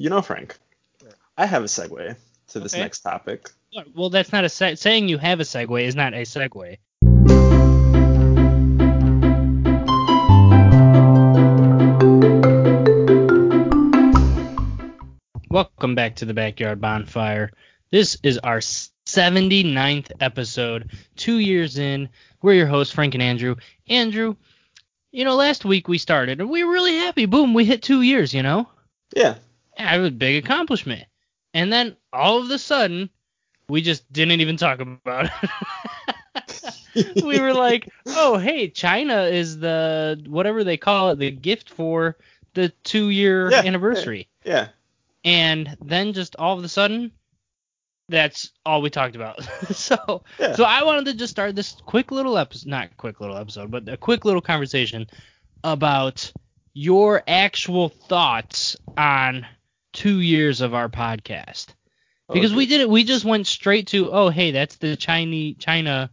You know, Frank, I have a segue to this Okay. next topic. Well, that's not a se- saying you have a segue is not a segue. Welcome back to the Backyard Bonfire. This is our 79th episode, two years in. We're your hosts, Frank and Andrew. Andrew, you know, last week we started and we were really happy. Boom, we hit two years, you know? Yeah. Yeah, it was a big accomplishment. And then all of a sudden, we just didn't even talk about it. we were like, oh, hey, China is the whatever they call it, the gift for the two year Yeah, anniversary. Yeah. And then just all of a sudden, that's all we talked about. so, Yeah. so I wanted to just start this quick little episode, not quick little episode, but a quick little conversation about your actual thoughts on two years of our podcast. Oh, because we did it, we just went straight to, oh, hey, that's the Chinese China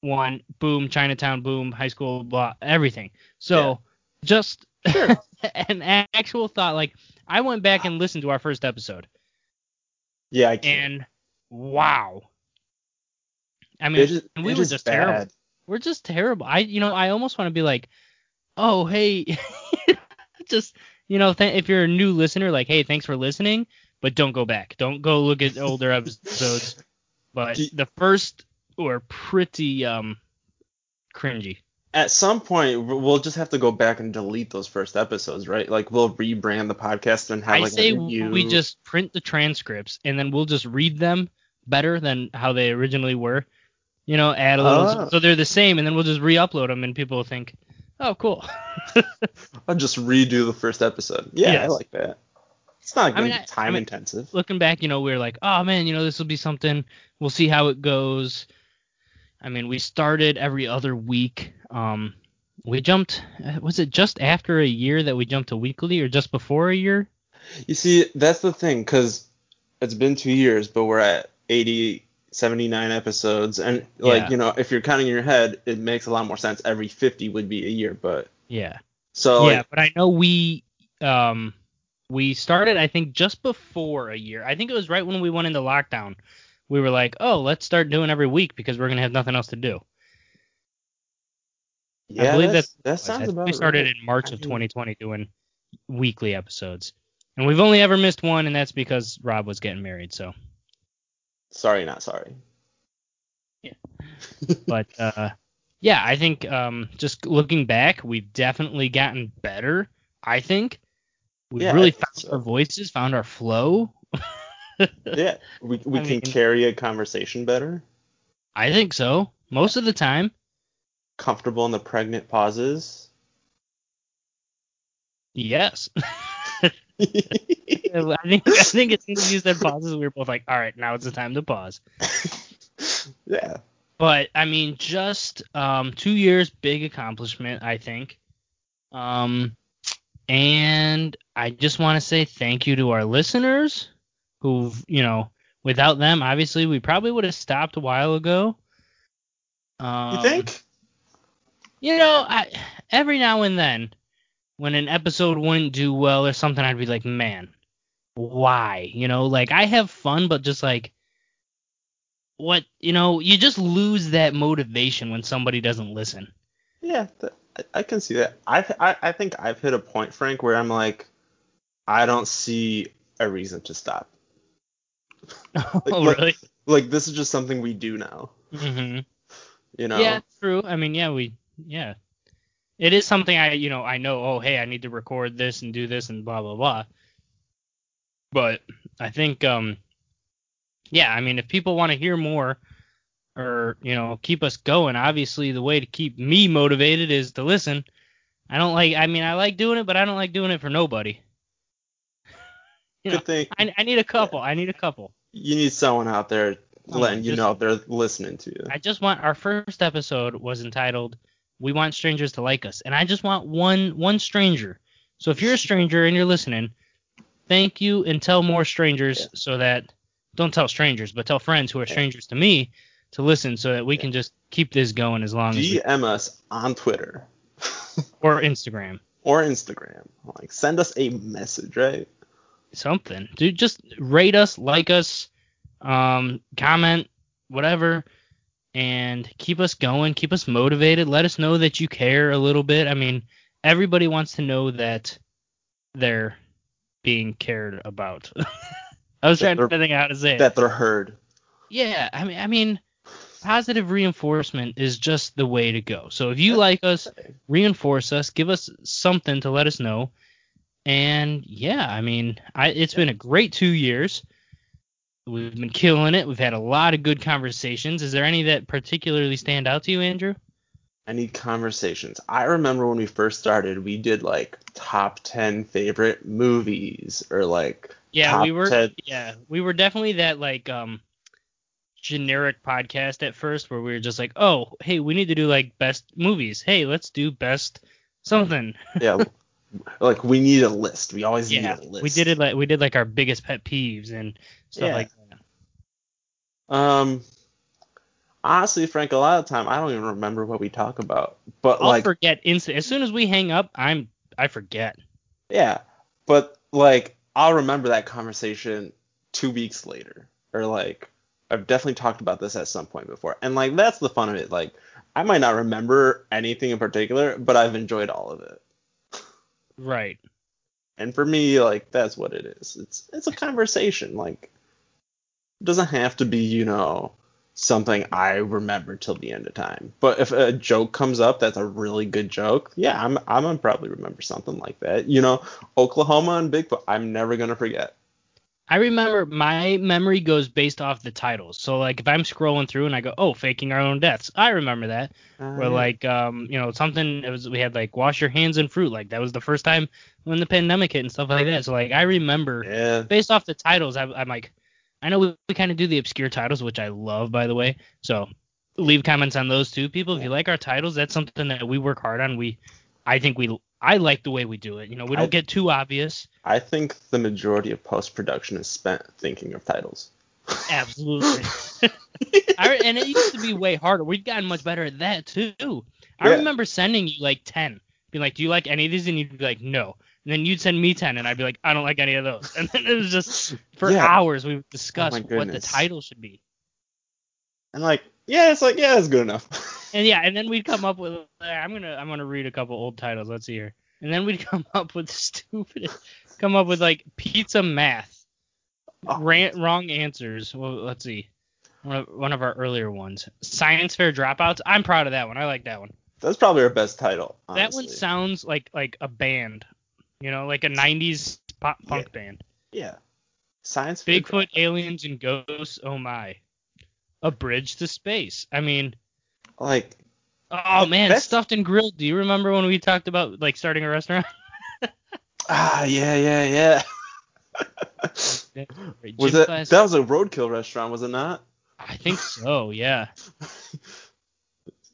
one, boom, Chinatown, boom, high school, blah, everything. So just Sure. an actual thought, like I went back and listened to our first episode, Yeah, I can. and wow. I mean, and we were just bad. terrible. We're just terrible. I, you know, I almost want to be like, oh, hey, just, you know, th- if you're a new listener, like, hey, thanks for listening, but don't go back. Don't go look at older episodes. But the first were pretty um cringy. At some point, we'll just have to go back and delete those first episodes, right? Like we'll rebrand the podcast and have I like say we just print the transcripts and then we'll just read them better than how they originally were. You know, add a little Oh. so they're the same, and then we'll just re-upload them, and people will think, oh, cool. I'll just redo the first episode. Yeah, I like that. It's not I mean, I- time I mean- intensive. looking back, you know, we were like, oh man, you know, this will be something. We'll see how it goes. I mean, we started every other week. Um, we jumped. uh, Was it just after a year that we jumped to weekly, or just before a year? You see, that's the thing, because it's been two years, but we're at 80, 79 episodes, and like Yeah. you know, if you're counting in your head, it makes a lot more sense. Every 50 would be a year, but Yeah. so yeah, like, but I know we um we started I think just before a year. I think it was right when we went into lockdown. We were like, oh, let's start doing every week because we're gonna have nothing else to do. yeah, I believe that's- that that sounds about we started right. in March of mean- 2020 doing weekly episodes, and we've only ever missed one, and that's because Rob was getting married. So, Sorry, not sorry. Yeah. but uh, yeah, I think um just looking back, we've definitely gotten better. I think we Yeah, really found so. our voices, found our flow. yeah, we we I can mean- carry a conversation better. I think so. Most of the time. Comfortable in the pregnant pauses. Yes. I think I think as soon as you said pauses, we were both like, all right, now it's the time to pause. yeah. But I mean, just um, two years, big accomplishment, I think. Um, and I just want to say thank you to our listeners, who've you know, without them, obviously, we probably would have stopped a while ago. Um, You think? You know, I every now and then, when an episode wouldn't do well or something, I'd be like, man, why? You know, like I have fun, but just like, what? You know, you just lose that motivation when somebody doesn't listen. Yeah, th- I, I can see that. I've, I I think I've hit a point, Frank, where I'm like, I don't see a reason to stop. oh, like- really? Like this is just something we do now. Mm-hmm. You know. Yeah, true. I mean, yeah, we, yeah, it is something I, you know, I know. Oh, hey, I need to record this and do this and blah blah blah. But I think, um, yeah, I mean, if people want to hear more or you know keep us going, obviously the way to keep me motivated is to listen. I don't like. I mean, I like doing it, but I don't like doing it for nobody. You know, Good thing I, I need a couple. I need a couple. you need someone out there letting you know they're listening to you. I just want our first episode was entitled "We Want Strangers to Like Us," and I just want one one stranger. So if you're a stranger and you're listening, thank you and tell more strangers Yeah. so that don't tell strangers, but tell friends who are strangers to me to listen so that we can just keep this going as long as we, DM us on Twitter or Instagram. or Instagram. Like send us a message, right? something. Dude, just rate us, like us, um, comment, whatever, and keep us going, keep us motivated. Let us know that you care a little bit. I mean, everybody wants to know that they're being cared about. I was That trying to think how to say it. That they're heard. Yeah, I mean, I mean, positive reinforcement is just the way to go. So if you like us, reinforce us, give us something to let us know. And yeah, I mean, I it's been a great two years. We've been killing it. We've had a lot of good conversations. Is there any that particularly stand out to you, Andrew? I need conversations. I remember when we first started, we did like top 10 favorite movies or like Yeah, top we were 10 yeah, we were definitely that like um generic podcast at first where we were just like, "Oh, hey, we need to do like best movies. Hey, let's do best something." yeah, like we need a list. We always yeah, need a list. we did it like we did like our biggest pet peeves and stuff Yeah. like that. Um, honestly, Frank, a lot of the time I don't even remember what we talk about. But I'll like, forget instant. As soon as we hang up, I'm I forget. yeah, but like I'll remember that conversation two weeks later, or like I've definitely talked about this at some point before, and like that's the fun of it. Like I might not remember anything in particular, but I've enjoyed all of it. Right. And for me, like that's what it is. It's it's a conversation. Like doesn't have to be, you know, something I remember till the end of time. But if a joke comes up that's a really good joke, yeah, I'm I'm gonna probably remember something like that. You know, Oklahoma and Bigfoot, I'm never gonna forget. I remember my memory goes based off the titles. So like if I'm scrolling through and I go, "Oh, faking our own deaths," I remember that. Uh, Or like um, you know, something it was we had like wash your hands in fruit. Like that was the first time when the pandemic hit and stuff like that. So like I remember yeah, based off the titles, I, I'm like, I know we, we kind of do the obscure titles, which I love, by the way. So leave comments on those too, people. If you like our titles, that's something that we work hard on. We, I think we, I like the way we do it. You know, we don't I- get too obvious. I think the majority of post production is spent thinking of titles. Absolutely. I, and it used to be way harder. We've gotten much better at that too. I Yeah. remember sending you like ten, being like, "Do you like any of these?" And you'd be like, "No." And then you'd send me ten, and I'd be like, "I don't like any of those." And then it was just for Yeah. hours we would discuss oh my what the title should be. And like, yeah, it's like, yeah, it's good enough. And yeah, and then we'd come up with I'm gonna I'm gonna read a couple old titles. Let's see here. And then we'd come up with stupid come up with like pizza math. Oh. Ran, wrong answers. Well, let's see. One of, one of our earlier ones. Science fair dropouts. I'm proud of that one. I like that one. That's probably our best title. That one sounds like like a band. You know, like a 90s pop punk band. Yeah. Science fiction. Bigfoot, aliens, and ghosts. Oh my. A bridge to space. I mean, Like, oh man, That's- stuffed and grilled. Do you remember when we talked about like starting a restaurant? ah, yeah, yeah, yeah. was it? That was a roadkill restaurant, was it not? I think so. Yeah.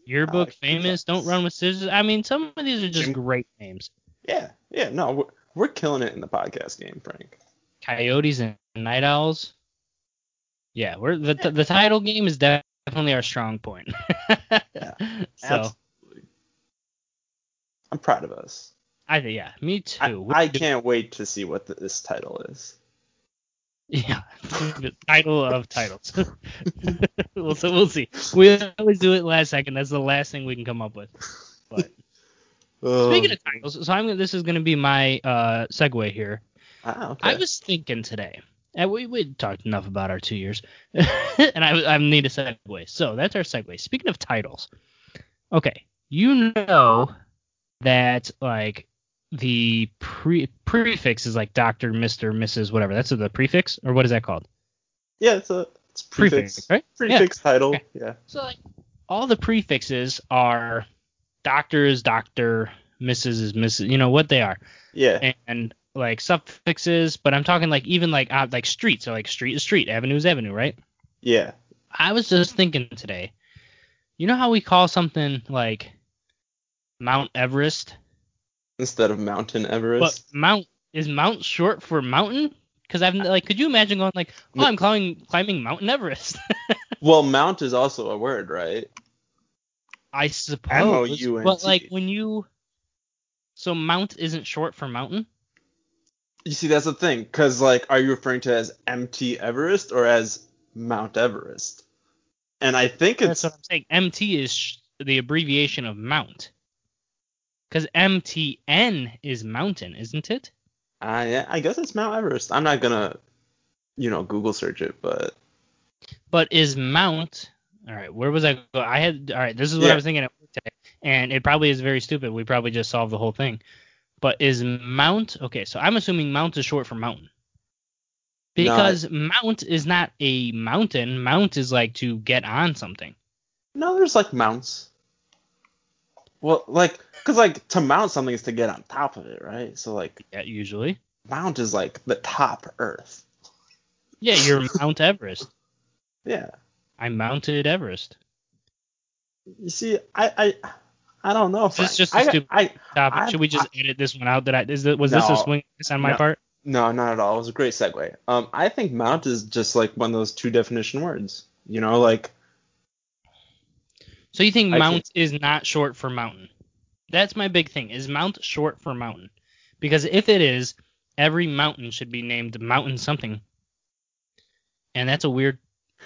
Yearbook Uh, famous. Don't run with scissors. I mean, some of these are just Gym- great names. Yeah, yeah. No, we're, we're killing it in the podcast game, Frank. Coyotes and night owls. Yeah, we're the the title game is definitely our strong point. Yeah, So Absolutely. I'm proud of us. I yeah, me too. We're I can't wait to see what the, this title is. Yeah, the title of titles. we'll, so we'll see. We always do it last second. That's the last thing we can come up with. But speaking of titles, so I'm this is going to be my uh, segue here. ah, okay. I was thinking today, and we we talked enough about our two years, and I I need a segue. So that's our segue. Speaking of titles, okay, you know that like the pre prefix is like Doctor, Mister, Mrs. whatever. That's the prefix, or what is that called? yeah, it's a it's prefix. Prefix, right? Yeah. Prefix title. Okay. Yeah. So like all the prefixes are Doctor is Doctor, Mrs. is Mrs. You know what they are Yeah. and like suffixes, but I'm talking like even like uh, like street, so like street is street, avenue is avenue, right? Yeah. I was just thinking today, you know how we call something like Mount Everest, Instead of Mountain Everest. but Mount is Mount short for mountain? Because I've uh, like, could you imagine going like, oh, I'm climbing climbing Mountain Everest? well, Mount is also a word, right? I suppose, M-O-U-N-T. but like when you, so Mount isn't short for mountain. You see, that's the thing, because like, are you referring to it as MT Everest or as Mount Everest? And I think it's That's what I'm saying. MT is sh- the abbreviation of mount. Because MTN is mountain, isn't it? uh, yeah, I guess it's Mount Everest. I'm not gonna, you know, Google search it, but But is mount? All right, where was I? I had. All right, this is what Yeah. I was thinking today, and it probably is very stupid. We probably just solved the whole thing. But is mount? Okay, so I'm assuming mount is short for mountain. Because mount is not a mountain. Mount is like to get on something. no, there's like mounts. Well, like, cause like to mount something is to get on top of it, right? So like, Yeah, usually. mount is like the top Earth. Yeah, you're Mount Everest. Yeah. I mounted Everest. You see, I I I don't know. Is this Frank. just a I, stupid I Topic. I- Should we just edit this one out? That I is that was this a swing on my No. part? no, not at all. It was a great segue. Um, I think mount is just like one of those two definition words. You know, like So you think I mount is not short for mountain? That's my big thing. Is mount short for mountain? Because if it is, every mountain should be named mountain something. And that's a weird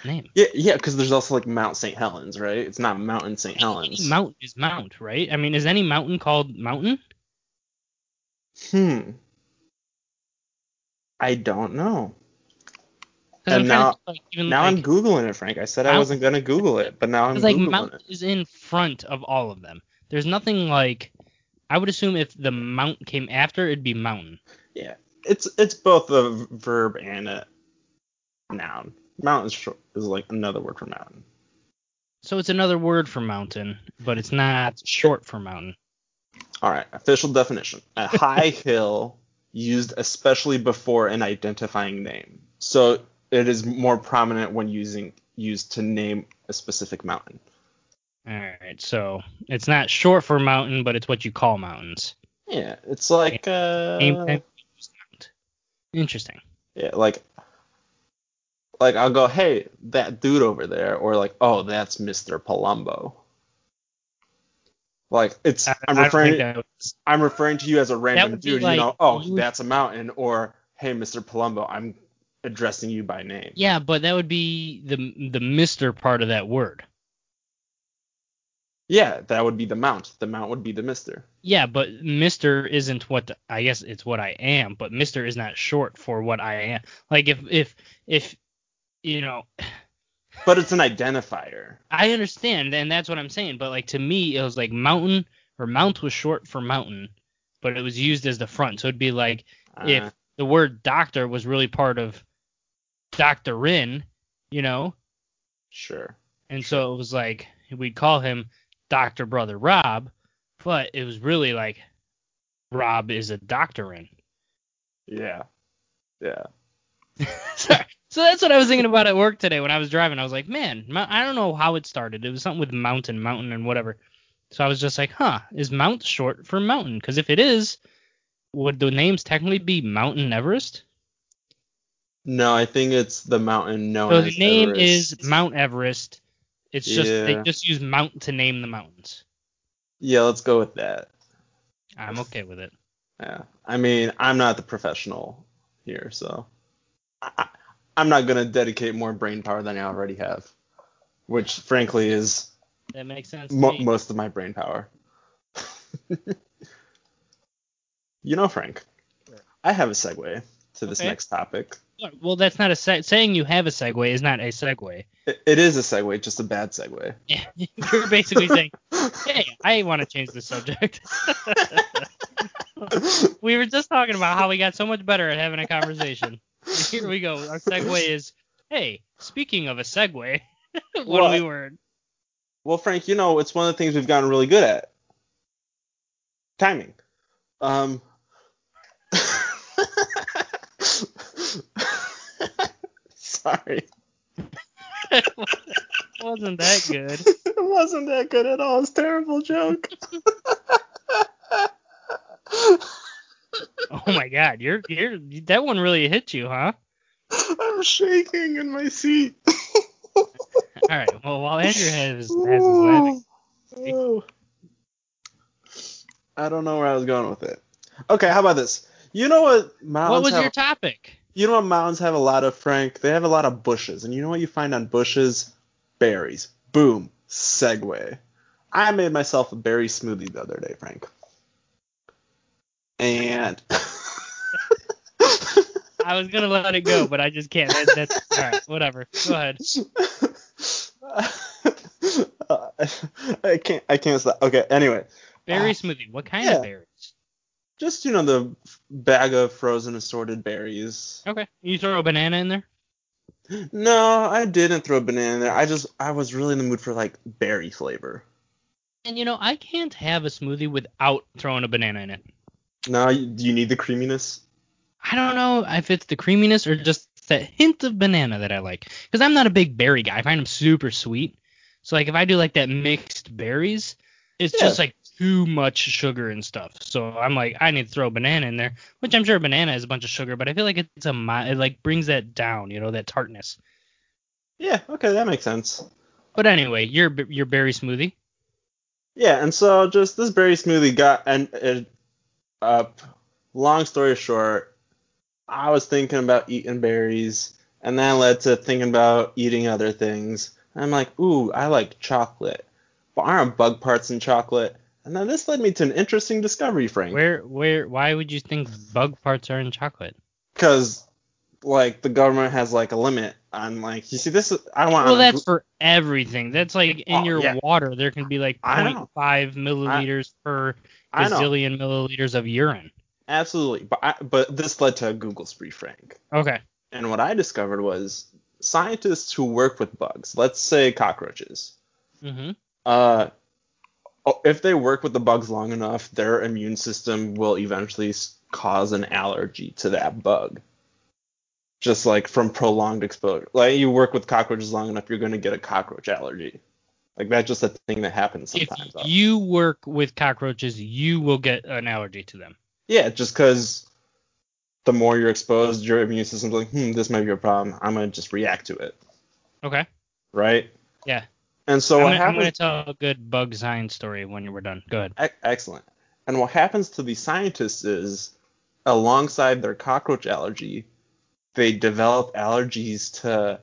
name. yeah, yeah, because there's also like Mount St. Helens, right? It's not Mountain St. Any Helens. mountain is mount, right? I mean, is any mountain called mountain? Hmm. I don't know. And now- like, Now like, I'm googling it, Frank. I said I wasn't gonna Google it, but now I'm Because like googling mount it. is in front of all of them. There's nothing like. I would assume if the mount came after, it'd be mountain. Yeah, it's it's both a verb and a noun. Mountain is, short, is like another word for mountain. So it's another word for mountain, but it's not short for mountain. All right, official definition: a high hill used especially before an identifying name. So it is more prominent when using used to name a specific mountain. All right, so it's not short for mountain, but it's what you call mountains. Yeah, it's like uh, Name time, use mount. Interesting. yeah, like like I'll go, hey, that dude over there, or like, oh, that's Mr. Palumbo. Like it's I, I'm referring was, I'm referring to you as a random dude. like- you know, oh, that's a mountain, or hey, Mr. Palumbo, I'm addressing you by name. yeah, but that would be the the Mister part of that word. Yeah, that would be the mount. The mount would be the Mister. Yeah, but Mister isn't what I guess it's what I am, but Mister is not short for what I am. Like if if if you know, But it's an identifier. I understand, and that's what I'm saying. But like to me, it was like mountain or mount was short for mountain, but it was used as the front. So it'd be like if Uh, the word doctor was really part of doctorin, you know, sure. and so it was like we'd call him Doctor Brother Rob, but it was really like Rob is a doctorin. Yeah. Yeah. Sorry. So that's what I was thinking about at work today when I was driving. I was like, man, I don't know how it started. It was something with mountain, mountain, and whatever. So I was just like, huh, is Mount short for mountain? Because if it is, would the names technically be Mountain Everest? No, I think it's the mountain known So as the name Everest. is Mount Everest. It's just they just use mount to name the mountains. Yeah, let's go with that. I'm okay with it. Yeah. I mean, I'm not the professional here, so I, I- I'm not gonna dedicate more brain power than I already have, which frankly is That makes sense. to mo- me. most of my brain power. you know, Frank, I have a segue to this Okay. next topic. Well, that's not a se- saying you have a segue is not a segue. It, it is a segue, just a bad segue. You're basically saying, hey, I want to change the subject. we were just talking about how we got so much better at having a conversation. Here we go. Our segue is, hey, speaking of a segue, what What? we were. Well, Frank, you know, it's one of the things we've gotten really good at. Timing. Um. Sorry. wasn't that good. It wasn't that good at all. It's a terrible joke. Oh my God, you're you're that one really hit you, huh? I'm shaking in my seat. All right. Well, while Andrew has has his laughing, Oh. I don't know where I was going with it. Okay, how about this? You know what mountains What was have? your topic? You know what mountains have a lot of, Frank? They have a lot of bushes, and you know what you find on bushes? Berries. Boom. segue. I made myself a berry smoothie the other day, Frank. And I was gonna let it go, but I just can't. That, that's all right. Whatever. Go ahead. I can't. I can't stop. Okay. Anyway, Berry Ah, smoothie. What kind yeah. of berries? Just you know the bag of frozen assorted berries. Okay. You throw a banana in there. No, I didn't throw a banana in there. I just I was really in the mood for like berry flavor. And you know, I can't have a smoothie without throwing a banana in it. No, do you need the creaminess? I don't know if it's the creaminess or just that hint of banana that I like. Because I'm not a big berry guy. I find them super sweet. So like if I do like that mixed berries, it's Yeah. just like too much sugar and stuff. So I'm like, I need to throw a banana in there, which I'm sure a banana is a bunch of sugar, but I feel like it's a it like brings that down, you know, that tartness. Yeah. Okay, that makes sense. But anyway, your your berry smoothie. Yeah, and so just this berry smoothie got and it up. Long story short, I was thinking about eating berries, and that led to thinking about eating other things. And I'm like, ooh, I like chocolate, but aren't bug parts in chocolate? And then this led me to an interesting discovery, Frank. Where where why would you think bug parts are in chocolate? Because like the government has like a limit on like you see this is I want Well, that's for everything. That's like in Oh, your yeah. water, there can be like 0.5 milliliters per I know gazillion milliliters of urine. absolutely, but I, but this led to a Google spree, Frank. Okay. And what I discovered was scientists who work with bugs, let's say cockroaches, hmm uh, if they work with the bugs long enough, their immune system will eventually cause an allergy to that bug. Just like from prolonged exposure. Like you work with cockroaches long enough, you're going to get a cockroach allergy. Like that's just a thing that happens sometimes. If you work with cockroaches, you will get an allergy to them. Yeah, just because the more you're exposed, your immune system's like, hmm, this might be a problem. I'm going to just react to it. Okay. Right? Yeah. And so I'm, what gonna, I'm gonna tell a good bug science story when we're done. Go ahead. E- excellent. And what happens to these scientists is, alongside their cockroach allergy, they develop allergies to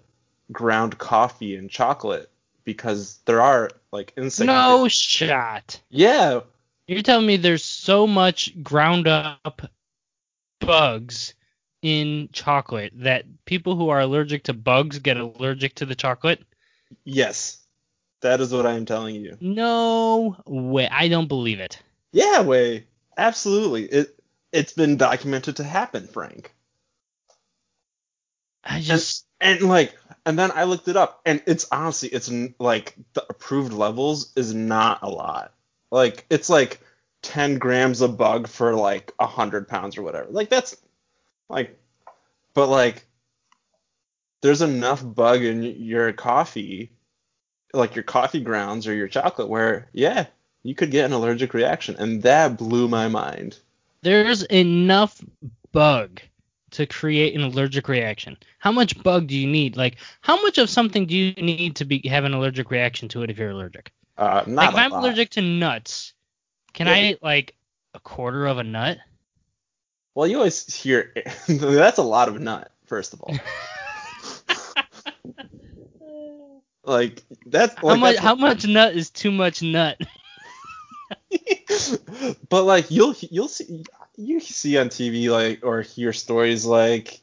ground coffee and chocolate because there are like insect. No shot. Yeah. You're telling me there's so much ground up bugs in chocolate that people who are allergic to bugs get allergic to the chocolate? Yes. That is what I am telling you. No way. I don't believe it. Yeah, way. Absolutely. It it's been documented to happen, Frank. I just And like, and then I looked it up, and it's honestly, it's like the approved levels is not a lot. Like, it's like 10 grams of bug for like a hundred pounds or whatever. Like that's like, but like, there's enough bug in your coffee, like your coffee grounds or your chocolate, where yeah, you could get an allergic reaction, and that blew my mind. there's enough bug to create an allergic reaction. How much bug do you need? Like how much of something do you need to be have an allergic reaction to it if you're allergic? Uh, not like if I'm lot. allergic to nuts, can Yeah. I eat like a quarter of a nut? Well, you always hear that's a lot of nut, first of all. Like that's how much that's- how much nut is too much nut? but like you'll you'll see you see on TV like or hear stories like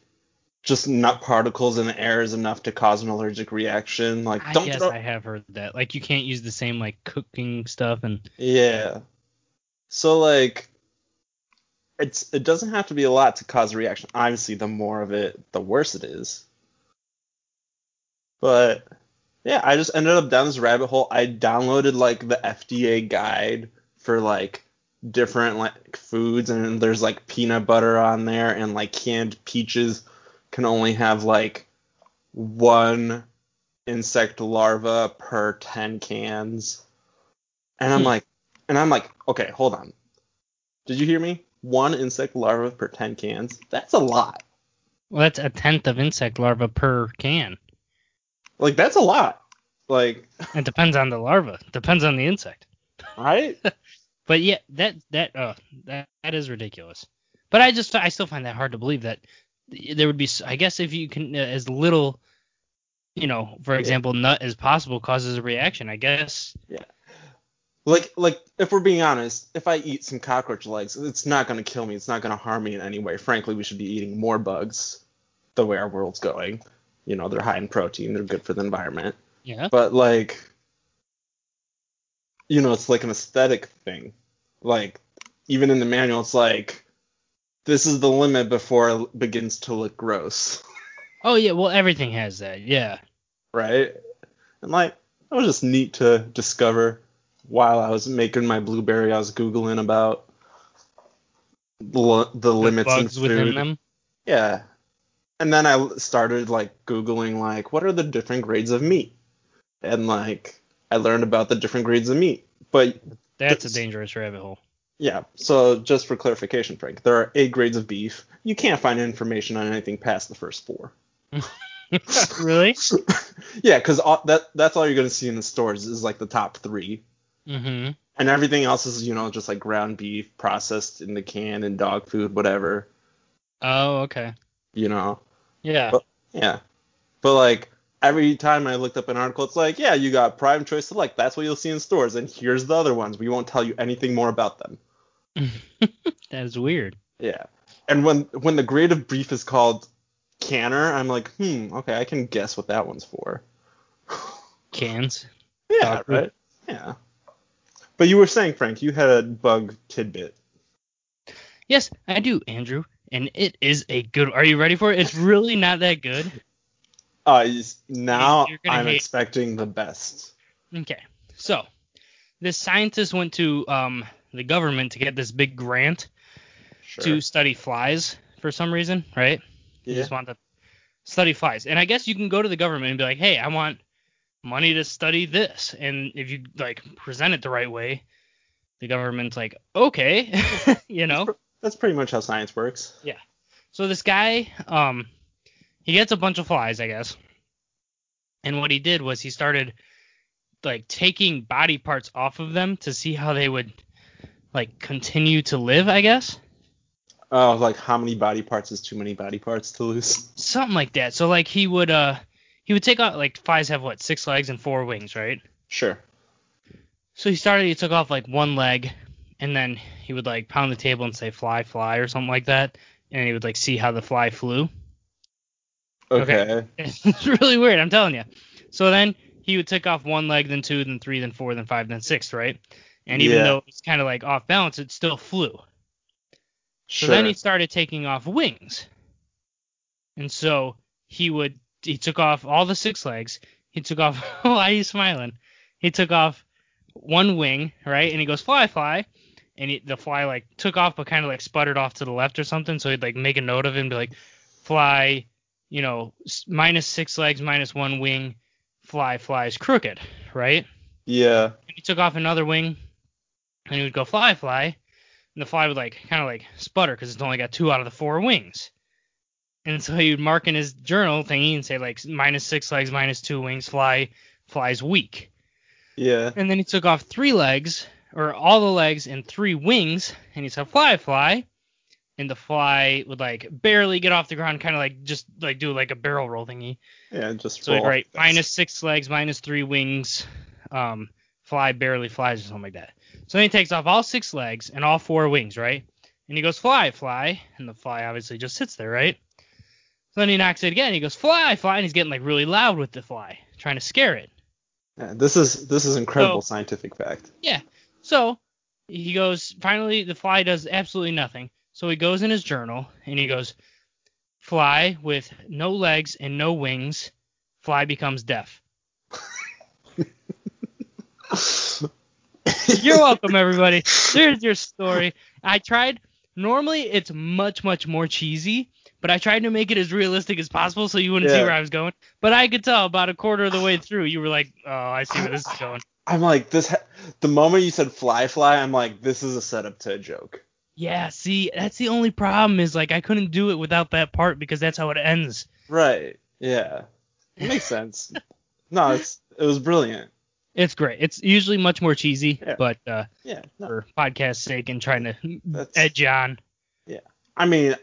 just nut particles in the air is enough to cause an allergic reaction. Like don't I guess throw I have heard that. Like you can't use the same like cooking stuff and Yeah. So like it's it doesn't have to be a lot to cause a reaction. Obviously the more of it, the worse it is. But yeah, I just ended up down this rabbit hole. I downloaded like the FDA guide for like different like foods and there's like peanut butter on there and like canned peaches can only have like one insect larva per 10 cans. And I'm Hmm. like and I'm like, okay, hold on. Did you hear me? One insect larva per 10 cans? That's a lot. well that's a tenth of insect larva per can. Like that's a lot. Like, It depends on the larva. Depends on the insect. right? But yeah, that that uh that, that is ridiculous. But I just I still find that hard to believe that there would be. I guess if you can uh, as little, you know, for example, nut as possible causes a reaction. I guess. Yeah. Like like if we're being honest, if I eat some cockroach legs, it's not gonna kill me. It's not gonna harm me in any way. Frankly, we should be eating more bugs. The way our world's going, you know, they're high in protein. They're good for the environment. Yeah. But like, you know, it's like an aesthetic thing. Like even in the manual, it's like this is the limit before it begins to look gross, Oh yeah. Well, everything has that. Yeah. right? And like that was just neat to discover while I was making my blueberry. I was googling about the, the The limits in bugs within them. Yeah. And then I started like googling like what are the different grades of meat, and like I learned about the different grades of meat. But That's a dangerous rabbit hole. yeah, so just for clarification, Frank, there are eight grades of beef. You can't find information on anything past the first four. really? yeah, because that that's all you're gonna see in the stores is like the top three, Mm-hmm. and everything else is you know just like ground beef processed in the can and dog food, whatever. Oh, okay. You know. Yeah. But- Yeah. But like every time I looked up an article, it's like, yeah, you got Prime Choice Select. That's what you'll see in stores, and here's the other ones. We won't tell you anything more about them. that is weird. Yeah. And when when the grade of beef is called canner, I'm like, hmm, okay, I can guess what that one's for. Cans. Yeah, Dog food. right. Yeah. But you were saying, Frank, you had a bug tidbit. Yes, I do, Andrew. And it is a good. Are you ready for it? It's really not that good. Uh, now I'm hate- expecting the best. Okay. So, this scientist went to um the government to get this big grant Sure. to study flies for some reason, right? He yeah. just want to study flies. And I guess you can go to the government and be like, "Hey, I want money to study this." And if you like present it the right way, the government's like, "Okay," you know. That's pretty much how science works. Yeah. So this guy, um, he gets a bunch of flies, I guess. And what he did was he started like taking body parts off of them to see how they would like continue to live, I guess. Oh, like how many body parts is too many body parts to lose? Something like that. So like he would uh he would take out like flies have what, six legs and four wings, right? Sure. So he started he took off like one leg and then he would like pound the table and say fly, fly or something like that. And he would like see how the fly flew. Okay. Okay. it's really weird, I'm telling you. So then he would take off one leg, then two, then three, then four, then five, then six, right? And even Yeah. though it's kind of like off balance, it still flew. So Sure. then he started taking off wings. And so he would he took off all the six legs. He took off why are you smiling? He took off one wing, right? And he goes fly fly. And he, the fly like took off but kind of like sputtered off to the left or something. So he'd like make a note of it and be like fly, you know, s- minus six legs, minus one wing, fly flies crooked, right? yeah. And he took off another wing, and he would go fly, fly, and the fly would like kind of like sputter because it's only got two out of the four wings. And so he would mark in his journal thingy and say like minus six legs, minus two wings, fly, flies weak. Yeah. And then he took off three legs, or all the legs and three wings, and he said fly, fly. And the fly would like barely get off the ground, kind of like just like do like a barrel roll thingy. Yeah. Just So roll he'd write off this. minus six legs, minus three wings, um, fly barely flies or something like that. So then he takes off all six legs and all four wings, right? And he goes fly, fly, and the fly obviously just sits there, right? So then he knocks it again. He goes fly, fly, and he's getting like really loud with the fly, trying to scare it. Yeah, this is this is incredible So- scientific fact. So he goes, finally, the fly does absolutely nothing. So he goes in his journal and he goes, fly with no legs and no wings, fly becomes deaf. You're welcome, everybody. There's your story. I tried. Normally, it's much, much more cheesy, but I tried to make it as realistic as possible so you wouldn't see where I was going. But I could tell about a quarter of the way through, you were like, "Oh, I see where this is going." I'm like this. Ha- the moment you said fly fly, I'm like this is a setup to a joke. Yeah, see, that's the only problem is like I couldn't do it without that part because that's how it ends. Right. Yeah. It makes sense. no, it's it was brilliant. It's great. It's usually much more cheesy, Yeah. but uh, Yeah. No, for podcast sake and trying to That's- edge on. Yeah. I mean,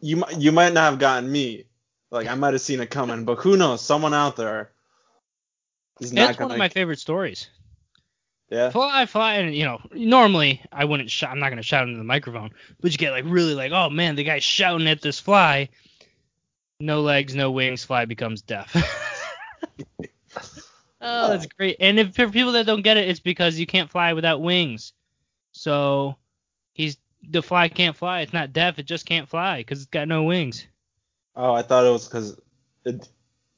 you you might not have gotten me. Like I might have seen it coming, but who knows? Someone out there is not That's gonna. one of my favorite stories. yeah. Fly, fly, and you know, normally I wouldn't shout. I'm not gonna shout into the microphone, but you get like really like, oh man, the guy's shouting at this fly. No legs, no wings, fly becomes deaf. Oh. oh, that's great. And if for people that don't get it, it's because you can't fly without wings. So he's the fly can't fly. It's not deaf. It just can't fly because it's got no wings. Oh, I thought it was because it,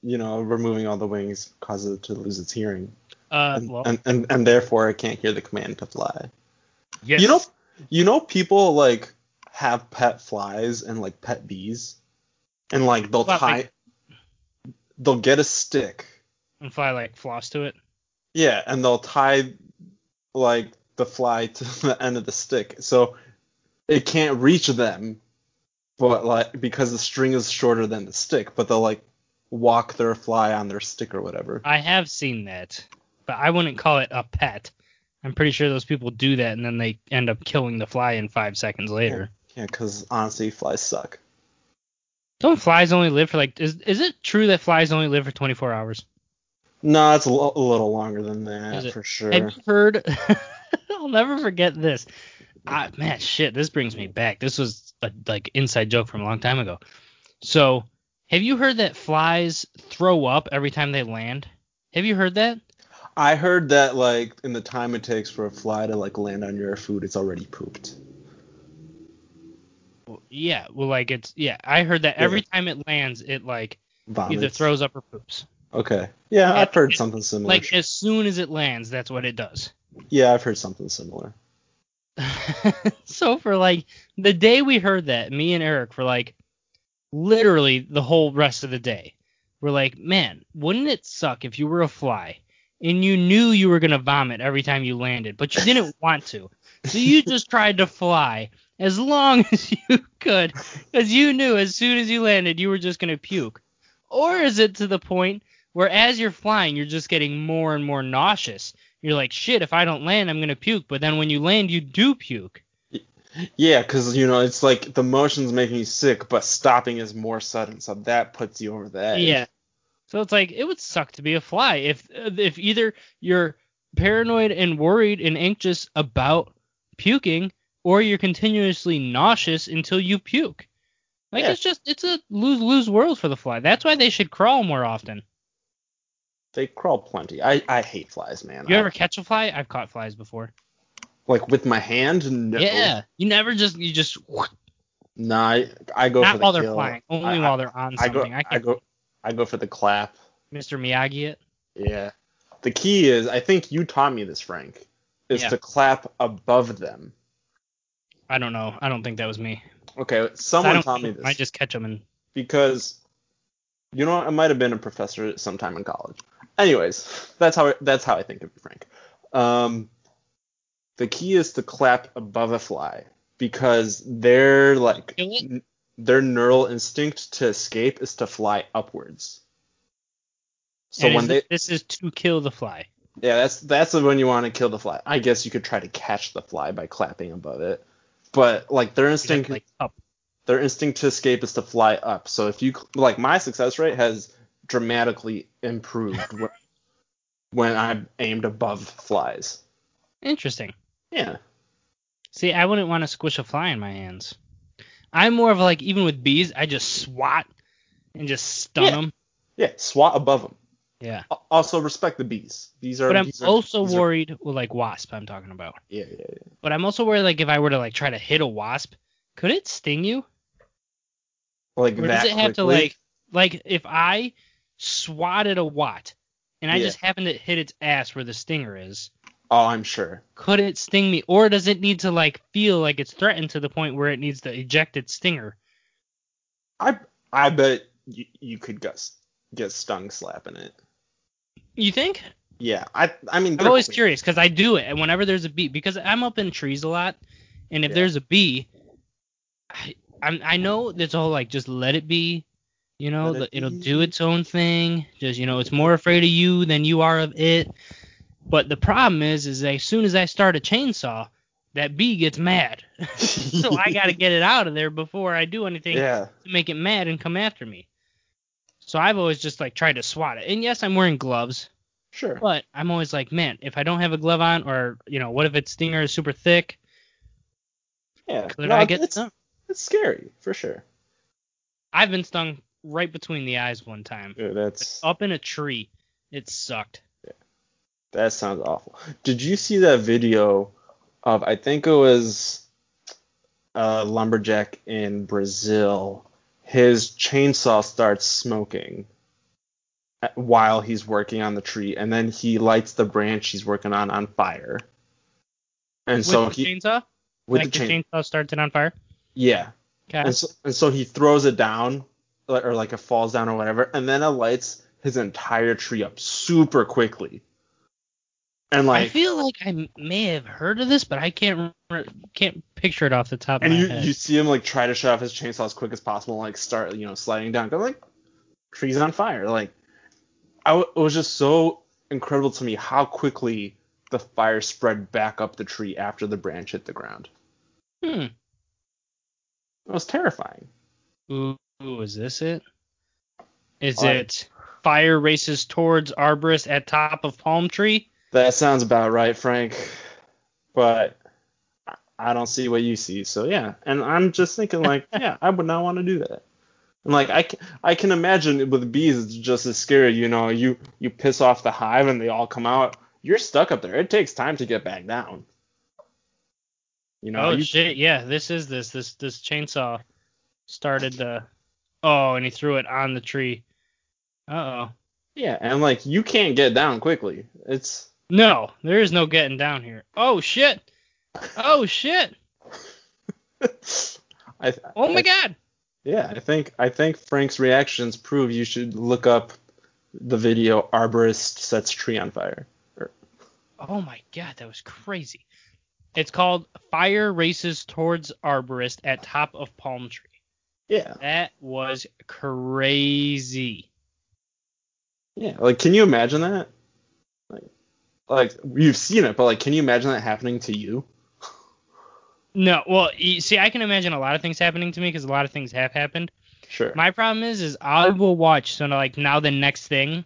you know, removing all the wings causes it to lose its hearing, Uh, and, well, and, and and therefore it can't hear the command to fly. yes. You know, you know, people like have pet flies and like pet bees, and like they'll Well, tie, like- they'll get a stick, and fly like floss to it. yeah, and they'll tie like the fly to the end of the stick, so it can't reach them, but like because the string is shorter than the stick, but they'll like walk their fly on their stick or whatever. I have seen that, but I wouldn't call it a pet. I'm pretty sure those people do that and then they end up killing the fly in five seconds later. Yeah, because honestly, flies suck. Don't flies only live for like? Is is it true that flies only live for 24 hours? No, it's a, little longer than that for sure. Have you heard? I'll never forget this. I, man, shit, this brings me back. This was a like inside joke from a long time ago. So, have you heard that flies throw up every time they land? Have you heard that? I heard that like in the time it takes for a fly to like land on your food, it's already pooped. Well, yeah, well, like it's yeah. I heard that every Yeah. time it lands, it like Vomits. either throws up or poops. Okay. Yeah, Yeah, I've heard it- something similar. Like as soon as it lands, that's what it does. yeah, I've heard something similar. so for like the day we heard that, me and Eric for like literally the whole rest of the day, we're like, man, wouldn't it suck if you were a fly and you knew you were gonna vomit every time you landed, but you didn't want to, so you just tried to fly as long as you could, because you knew as soon as you landed you were just gonna puke, or is it to the point where as you're flying you're just getting more and more nauseous? You're like, shit, if I don't land, I'm gonna puke. But then when you land, you do puke. Yeah, because you know it's like the motion's making you sick, but stopping is more sudden, so that puts you over the edge. Yeah. So it's like it would suck to be a fly if if either you're paranoid and worried and anxious about puking, or you're continuously nauseous until you puke. Like Yeah. it's just it's a lose lose world for the fly. That's why they should crawl more often. They crawl plenty. I I hate flies, man. You I- ever catch a fly? I've caught flies before. Like with my hand? No. Yeah. You never just you just Nah, I, I go for not the while they're kill. flying, only I- while they're on I go. I, I go I go for the clap. Mr. Miyagi it. Yeah. The key is, I think you taught me this, Frank, is Yeah. to clap above them. I don't know. I don't think that was me. Okay, someone taught me this I just catch them and because you know what, I might have been a professor sometime in college. Anyways, that's how that's how I think of it, Frank. Um, the key is to clap above a fly because their like n- their neural instinct to escape is to fly upwards. So and when they this is to kill the fly. Yeah, that's that's when you want to kill the fly. I guess you could try to catch the fly by clapping above it, but like their instinct, like up. their instinct to escape is to fly up. So if you like, my success rate has dramatically improved wh- when I'm aimed above flies. Interesting. Yeah, See, I wouldn't want to squish a fly in my hands. I'm more of like even with bees, I just swat and just stun Yeah. them. yeah, swat above them. Yeah. Also respect the bees. These are. But I'm are- also these are- worried with like wasp. I'm talking about. yeah, yeah, yeah. But I'm also worried like if I were to like try to hit a wasp, could it sting you? Like Or that does it have to like like if I swatted a wat and I Yeah. just happened to hit its ass where the stinger is, Oh, I'm sure. could it sting me? Or does it need to like feel like it's threatened to the point where it needs to eject its stinger? I I bet you, you could get get stung slapping it. You think? Yeah, I I mean. I'm always curious because I do it, and whenever there's a bee, because I'm up in trees a lot, and if Yeah. there's a bee, I I'm, I know that's all like just let it be, you know, Let it the- it'll do its own thing. Just you know, it's more afraid of you than you are of it. But the problem is, is as soon as I start a chainsaw, that bee gets mad. so I got to get it out of there before I do anything Yeah. to make it mad and come after me. So I've always just like tried to swat it. And yes, I'm wearing gloves, Sure. but I'm always like, man, if I don't have a glove on, or you know, what if its stinger is super thick? Yeah. Could No, I get it's, stung? it's scary for sure. I've been stung right between the eyes one time, Yeah, that's up in a tree. It sucked. That sounds awful. Did you see that video of I think it was a lumberjack in Brazil? His chainsaw starts smoking while he's working on the tree, and then he lights the branch he's working on on fire. And With so the he chainsaw, with like the the, chain, chainsaw starts it on fire. yeah, Okay. and so, and so he throws it down, or like it falls down or whatever, and then it lights his entire tree up super quickly. And I feel like I may have heard of this, but I can't remember, can't picture it off the top of and my you head. you see him like try to shut off his chainsaw as quick as possible, like start you know sliding down, go like trees on fire. Like, I w- it was just so incredible to me how quickly the fire spread back up the tree after the branch hit the ground. Hmm. It was terrifying. Ooh, is this it? Is it fire races towards arborist at top of palm tree? That sounds about right, Frank. But I- don't see what you see. So yeah, and I'm just thinking like, yeah, I would not want to do that. And like I can, I can imagine with bees it's just as scary. You know, you you piss off the hive and they all come out. You're stuck up there. It takes time to get back down. You know, oh you, shit! Yeah, this is this this this chainsaw started the. Oh, and he threw it on the tree. Uh oh. yeah, and like you can't get down quickly. It's No, there is no getting down here. Oh shit! Oh shit! I, Oh my I- god! Yeah, I think I think Frank's reactions prove you should look up the video "Arborist Sets Tree on Fire." Er. Oh my god, that was crazy. It's called Fire Races Towards Arborist at Top of Palm Tree. Yeah, That was crazy. yeah. Like, can you imagine that? Like, you've seen it, but like, can you imagine that happening to you? No, well, you see, I can imagine a lot of things happening to me because a lot of things have happened. Sure. My problem is, is I will watch. So like now, the next thing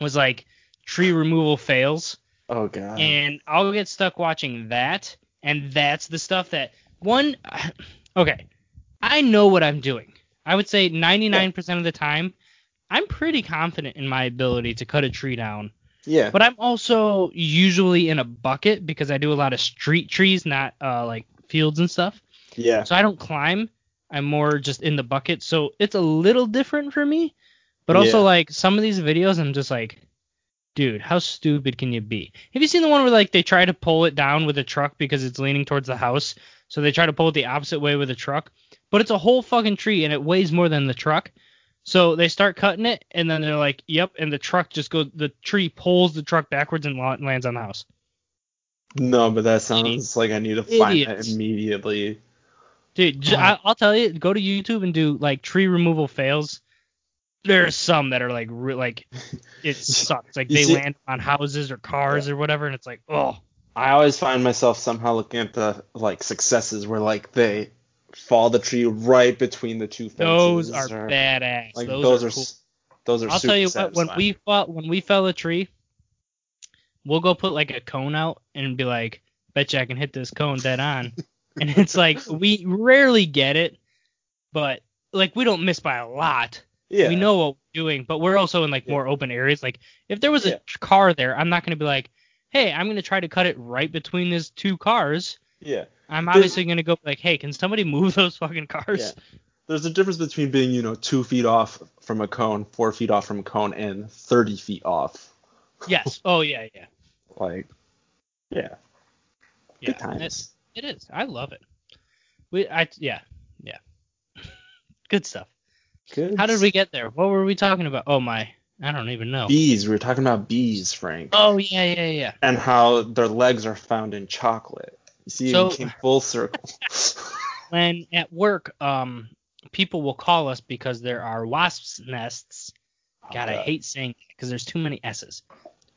was like tree removal fails, oh god. and I'll get stuck watching that, and that's the stuff that one. Okay, I know what I'm doing. I would say 99% of the time, I'm pretty confident in my ability to cut a tree down. Yeah. But I'm also usually in a bucket because I do a lot of street trees, not uh, like fields and stuff. Yeah. So I don't climb. I'm more just in the bucket. So it's a little different for me. But also Yeah. like some of these videos I'm just like, dude, how stupid can you be? Have you seen the one where like they try to pull it down with a truck because it's leaning towards the house? So they try to pull it the opposite way with a truck. But it's a whole fucking tree and it weighs more than the truck. So they start cutting it and then they're like, yep, and the truck just goes the tree pulls the truck backwards and lands on the house. No, but that sounds like I need to find Idiots. that immediately. Dude, j- I, will tell you, go to YouTube and do like tree removal fails. There's some that are like, re- like it sucks. Like they see- land on houses or cars or whatever, and it's like, oh, I always find myself somehow looking at the like successes where like they fall the tree right between the two fences. those are or- badass. Like those, those, are, are, cool. those are I'll tell you what, when we fell, when we fell a tree, we'll go put like a cone out and be like, bet you I can hit this cone dead on. and it's like we rarely get it, but like we don't miss by a lot. yeah. we know what we're doing, but we're also in like Yeah. more open areas. Like if there was a tr- car there, I'm not gonna be like, hey, I'm gonna try to cut it right between these two cars. Yeah. I'm obviously gonna go like, hey, can somebody move those fucking cars? Yeah. There's a difference between being, you know, two feet off from a cone, four feet off from a cone, and 30 feet off. Yes. Oh yeah, yeah. Like, yeah. Yeah. Good times. It, it is. I love it. We I yeah, yeah. Good stuff. Good. How did we get there? What were we talking about? Oh my, I don't even know. Bees. We were talking about bees, Frank. Oh yeah, yeah, yeah. And how their legs are found in chocolate. You see, So- it came full circle. when at work, um, people will call us because there are wasps' nests. God, I hate saying because there's too many S's.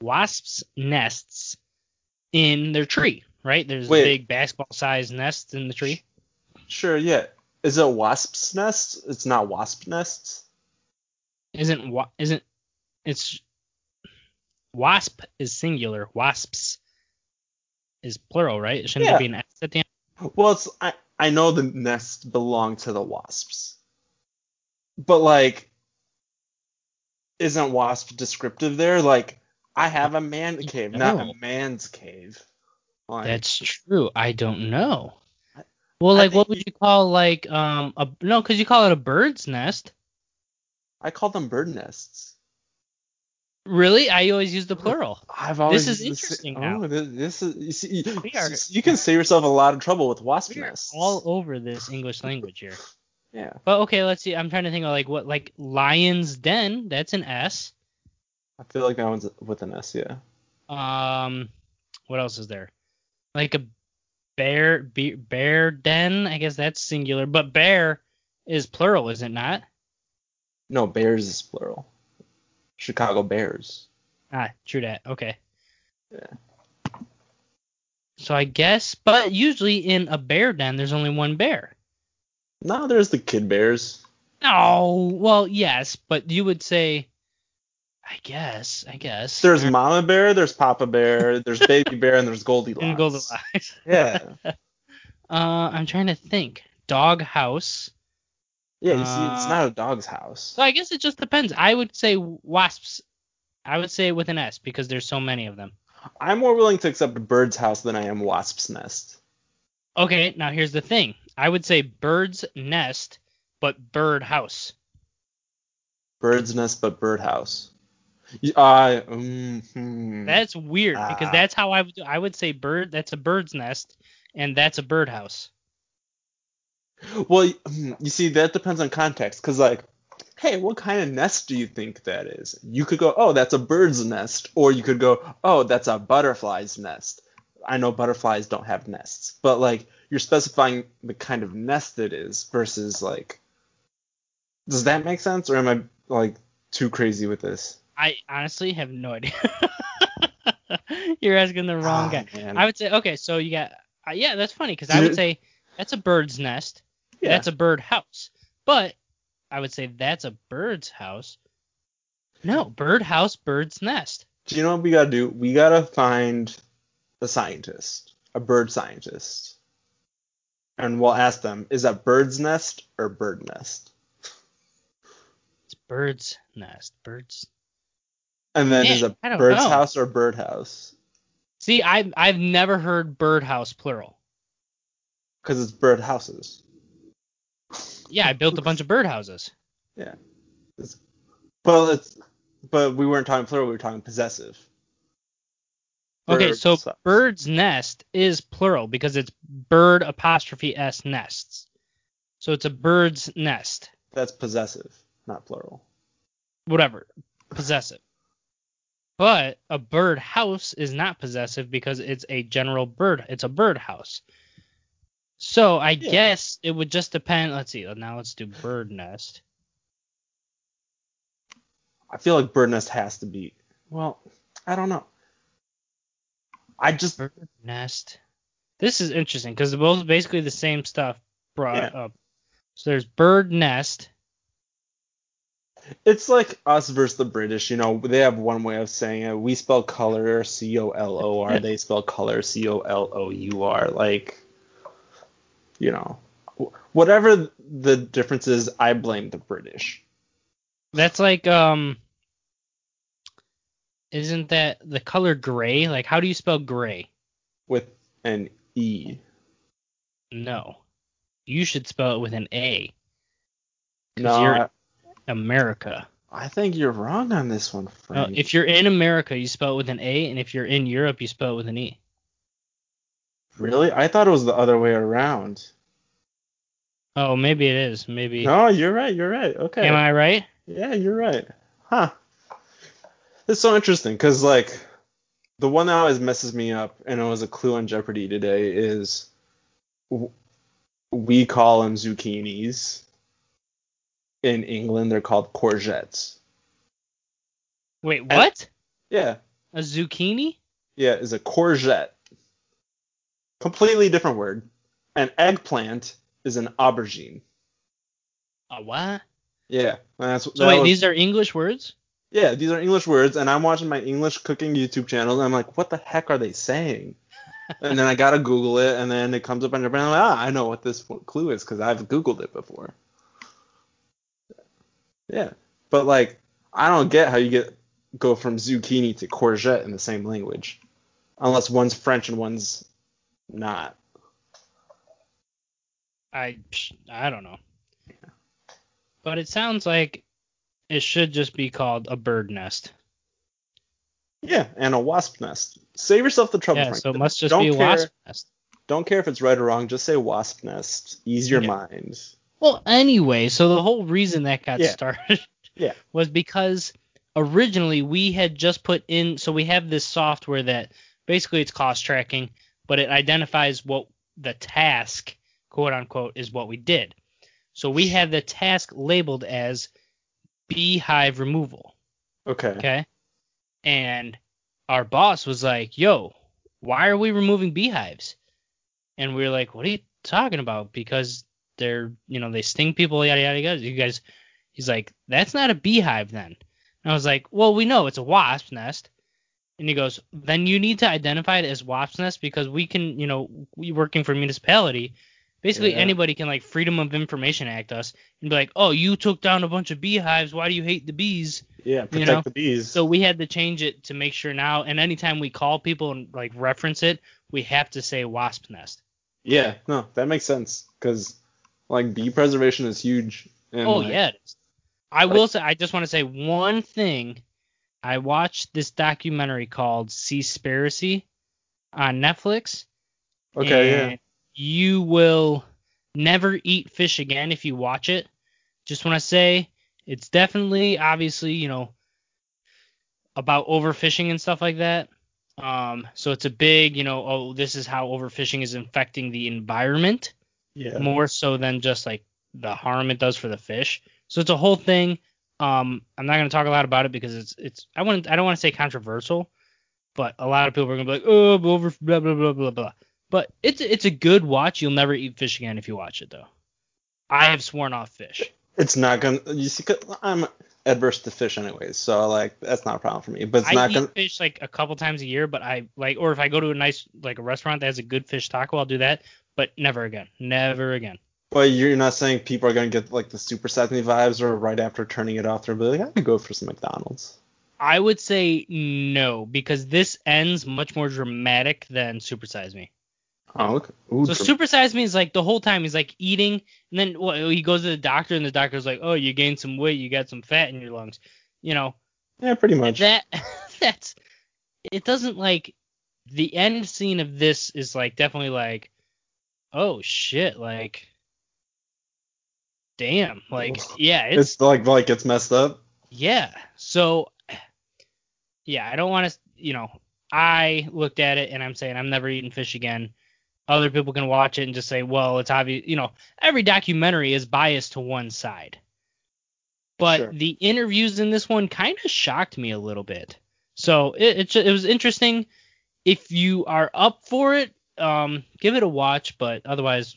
Wasps' nests in their tree. right? There's Wait. big basketball-sized nest in the tree. Sure, yeah. Is it wasp's nest? It's not wasp nests. Isn't wa- isn't it's wasp is singular, wasps is plural, right? Shouldn't Yeah. be an S at the end? Well, it's I I know the nests belong to the wasps, but like, isn't wasp descriptive there? Like, I have a man cave, not a man's cave. Like, That's true. I don't know. Well, like, what would you call like um a no? Because you call it a bird's nest. I call them bird nests. Really? I always use the plural. I've always is used the interesting. Oh, this, this is you see, you, are- you can save yourself a lot of trouble with wasp nests. all over this English language here. yeah, But okay, let's see. I'm trying to think of like what like lion's den. That's an S. I feel like that one's with an S. Yeah. Um, what else is there? Like a bear, be, bear den. I guess that's singular, but bear is plural, is it not? No, bears is plural. Chicago Bears. Ah, true that. Okay. Yeah. So I guess, but usually in a bear den, there's only one bear. No, there's the kid bears. Oh, well, yes, but you would say, I guess, I guess. There's Mama Bear, there's Papa Bear, there's Baby Bear, and there's Goldilocks. in Goldilocks. Yeah. Uh, I'm trying to think. Dog house. Yeah, you see, it's Uh, not a dog's house. So I guess it just depends. I would say wasps. I would say with an S because there's so many of them. I'm more willing to accept a bird's house than I am wasp's nest. Okay, now here's the thing. I would say bird's nest, but bird house. Bird's nest, but birdhouse. Y- I mm, hmm. That's weird because Ah. that's how I would. I would say bird. That's a bird's nest, and that's a birdhouse. Well, you see, that depends on context. Cause like, hey, what kind of nest do you think that is? You could go, oh, that's a bird's nest, or you could go, oh, that's a butterfly's nest. I know butterflies don't have nests, but like, you're specifying the kind of nest it is versus like, does that make sense, or am I like too crazy with this? I honestly have no idea. You're asking the wrong Ah, guy. man. I would say okay, so you got uh, yeah, that's funny because I would say that's a bird's nest. Yeah. That's a bird house. But I would say that's a bird's house. No, bird house, bird's nest. Do you know what we gotta do? We gotta find a scientist, a bird scientist, and we'll ask them: Is that bird's nest or bird nest? It's bird's nest. Birds. And then Man, is it bird's know. house or bird house? See, I've I've never heard bird house plural. Because it's bird houses. Yeah, I built a bunch of bird houses. Yeah. It's, well, it's but we weren't talking plural. We were talking possessive. Okay, so sucks. bird's nest is plural because it's bird apostrophe s nests. So it's a bird's nest. That's possessive, not plural. Whatever. Possessive. But a bird house is not possessive because it's a general bird. It's a bird house. So I Yeah. guess it would just depend. Let's see. Oh, now let's do bird nest. I feel like bird nest has to be. Well, I don't know. I just Bird nest. This is interesting because they're both basically the same stuff brought Yeah. up. So there's bird nest. It's like us versus the British. You know, they have one way of saying it. We spell color C O L O R. They spell color C O L O U R. Like, you know, whatever the difference is, I blame the British. That's like um. Isn't that the color gray? Like how do you spell gray? with an E. No. You should spell it with an A. No, you're I, America. I think you're wrong on this one, Frank. if you're in America, you spell it with an A, and if you're in Europe, you spell it with an E. really, I thought it was the other way around. Oh, maybe it is. Maybe. No, you're right. You're right. Okay. Am I right? Yeah, you're right. Huh. It's so interesting because like the one that always messes me up, and it was a clue on Jeopardy today, is w- we call them zucchinis. In England, they're called courgettes. Wait, what? Yeah, A zucchini? yeah, is a courgette. Completely different word. An eggplant is an aubergine. A what? Yeah. That's, So wait, was- these are English words? Yeah, these are English words, and I'm watching my English cooking YouTube channel, and I'm like, what the heck are they saying? and then I gotta Google it, and then it comes up on your brain, I'm like, ah, I know what this clue is because I've Googled it before. Yeah, but like, I don't get how you get go from zucchini to courgette in the same language, unless one's French and one's not. I I don't know. But it sounds like it should just be called a bird nest. Yeah, and a wasp nest. Save yourself the trouble, Yeah, Frank. so it must just don't be care, wasp nest. Don't care if it's right or wrong. Just say wasp nest. Ease your Yeah. mind. Well, anyway, so the whole reason that got Yeah. started Yeah. was because originally we had just put in so we have this software that basically it's cost tracking, but it identifies what the task, quote unquote, is what we did. So we have the task labeled as beehive removal. Okay. Okay. And our boss was like, yo, why are we removing beehives? And we were like, what are you talking about? Because they're, you know, they sting people, yada, yada, yada. You guys, he's like, that's not a beehive then. And I was like, well, we know it's a wasp nest. And he goes, then you need to identify it as wasp nest because we can, you know, we working for municipality. Basically, Yeah. anybody can like Freedom of Information Act us and be like, oh, you took down a bunch of beehives. Why do you hate the bees? Yeah, protect know? the bees. So we had to change it to make sure now, and anytime we call people and like reference it, we have to say wasp nest. yeah, no, that makes sense because like bee preservation is huge. And, oh like, yeah. I like- will say, I just want to say one thing. I watched this documentary called Seaspiracy on Netflix. Okay, and You will never eat fish again if you watch it. Just want to say it's definitely, obviously, you know, about overfishing and stuff like that. Um, so it's a big, you know, oh, this is how overfishing is infecting the environment yeah, yeah. more so than just like the harm it does for the fish. So it's a whole thing. Um, I'm not gonna talk a lot about it because it's it's I want I don't want to say controversial, but a lot of people are gonna be like, oh, over blah blah blah blah blah. But it's it's a good watch. You'll never eat fish again if you watch it though. I have sworn off fish. It's not gonna. You see, I'm adverse to fish anyways, so like that's not a problem for me. But it's I not eat gonna. fish like a couple times a year, but I like, or if I go to a nice like a restaurant that has a good fish taco, I'll do that. But never again, never again. But you're not saying people are gonna get like the super me vibes, or right after turning it off, they're like, "I'm gonna go for some McDonald's. I would say no because this ends much more dramatic than Super Size Me. Oh, okay. Ooh, So Super Size Me is like the whole time he's like eating, and then well, he goes to the doctor, and the doctor's like, "Oh, you gained some weight, you got some fat in your lungs," you know. yeah, pretty much. That that's it doesn't like the end scene of this is like definitely like, oh shit, like, damn, like yeah, it's it's like like it's messed up. yeah. So, yeah, I don't want to, you know, I looked at it and I'm saying I'm never eating fish again. Other people can watch it and just say, well, it's obvious, you know, every documentary is biased to one side. But Sure. the interviews in this one kind of shocked me a little bit. So it, it, it was interesting. If you are up for it, um, give it a watch. But otherwise,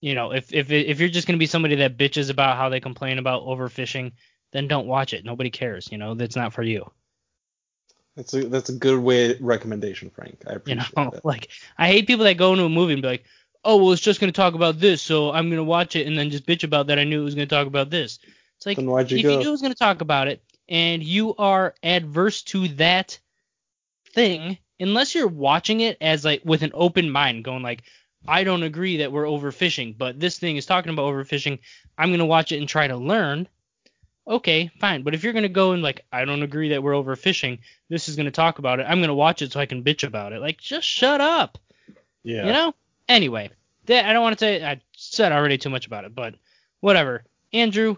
you know, if if if you're just gonna be somebody that bitches about how they complain about overfishing, then don't watch it. Nobody cares. You know, that's not for you. That's a that's a good way recommendation, Frank. I appreciate You know, that. like I hate people that go into a movie and be like, oh, well, it's just gonna talk about this, so I'm gonna watch it and then just bitch about that. I knew it was gonna talk about this. It's like you if go? you knew it was gonna talk about it and you are adverse to that thing, unless you're watching it as like with an open mind, going like, I don't agree that we're overfishing, but this thing is talking about overfishing. I'm gonna watch it and try to learn. Okay, fine. But if you're gonna go and like, I don't agree that we're overfishing. This is gonna talk about it. I'm gonna watch it so I can bitch about it. Like, just shut up. Yeah. You know? Anyway, that, I don't want to say I said already too much about it, but whatever. Andrew,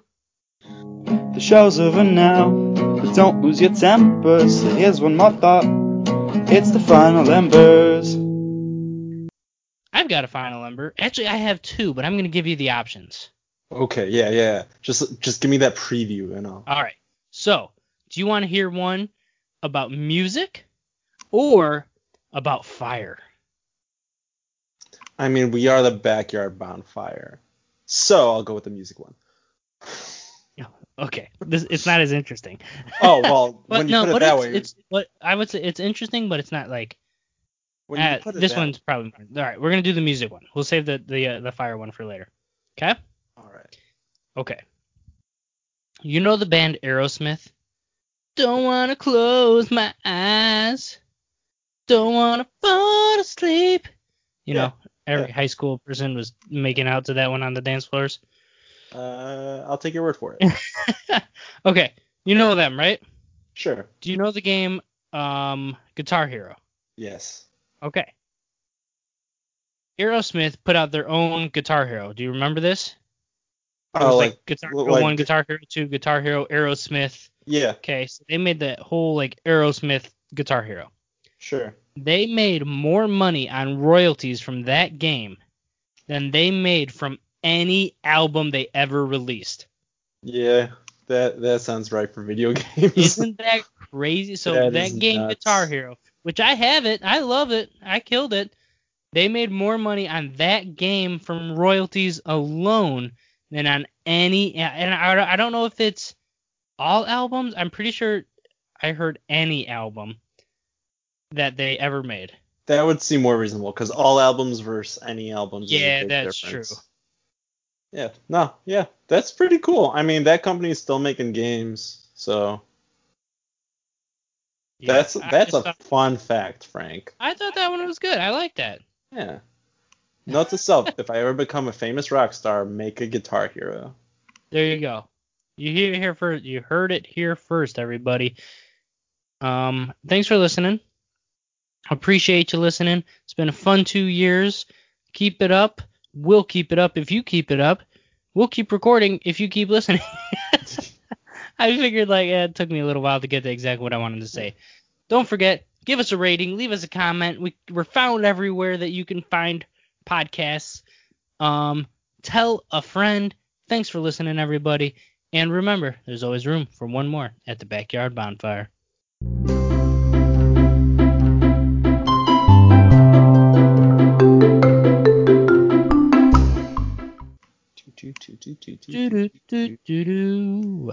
The show's over now, but don't lose your temper. So here's one more thought. It's the final embers. I've got a final number. Actually, I have two, but I'm gonna give you the options. Okay. Yeah. Yeah. Just just give me that preview and I'll. All right. So, do you want to hear one about music or about fire? I mean, we are the backyard bonfire. So I'll go with the music one. Okay, this it's not as interesting. Oh well, when you no, put it but that it's, way, it's what I would say it's interesting, but it's not like uh, this one's probably all right. We're gonna do the music one. We'll save the the uh, the fire one for later. Okay. All right. Okay. You know the band Aerosmith? Don't wanna close my eyes. Don't wanna fall asleep. You Yeah, know, every yeah. high school person was making out to that one on the dance floors. Uh, I'll take your word for it. okay, you know them, right? sure. Do you know the game um Guitar Hero? Yes. Okay. Aerosmith put out their own Guitar Hero. Do you remember this? It oh, was Oh, like, like Guitar Hero like 1, Guitar Hero 2, Guitar Hero, Aerosmith. yeah, Okay, so they made that whole like Aerosmith Guitar Hero. sure. They made more money on royalties from that game than they made from any album they ever released. Yeah, that that sounds right for video games. Isn't that crazy? So That that, game nuts. Guitar Hero, which I have it, I love it, I killed it. They made more money on that game from royalties alone than on any. And I, I don't know if it's all albums. I'm pretty sure I heard any album that they ever made. that would seem more reasonable because all albums versus any albums. Yeah, that's difference. true. Yeah, no, yeah, that's pretty cool. I mean, that company is still making games, so Yeah, that's that's a thought- fun fact, Frank. I thought that one was good. I like that. Yeah. Note to self: if I ever become a famous rock star, make a Guitar Hero. There you go. You hear it here first. You heard it here first, everybody. Um, thanks for listening. Appreciate you listening. It's been a fun two years. Keep it up. We'll keep it up if you keep it up. We'll keep recording if you keep listening. I figured like yeah, it took me a little while to get to exactly what I wanted to say. Don't forget, give us a rating, leave us a comment. We we're found everywhere that you can find podcasts. Um, tell a friend. Thanks for listening, everybody. And remember, there's always room for one more at the backyard bonfire. Toot, toot, toot, toot, Do do do do do.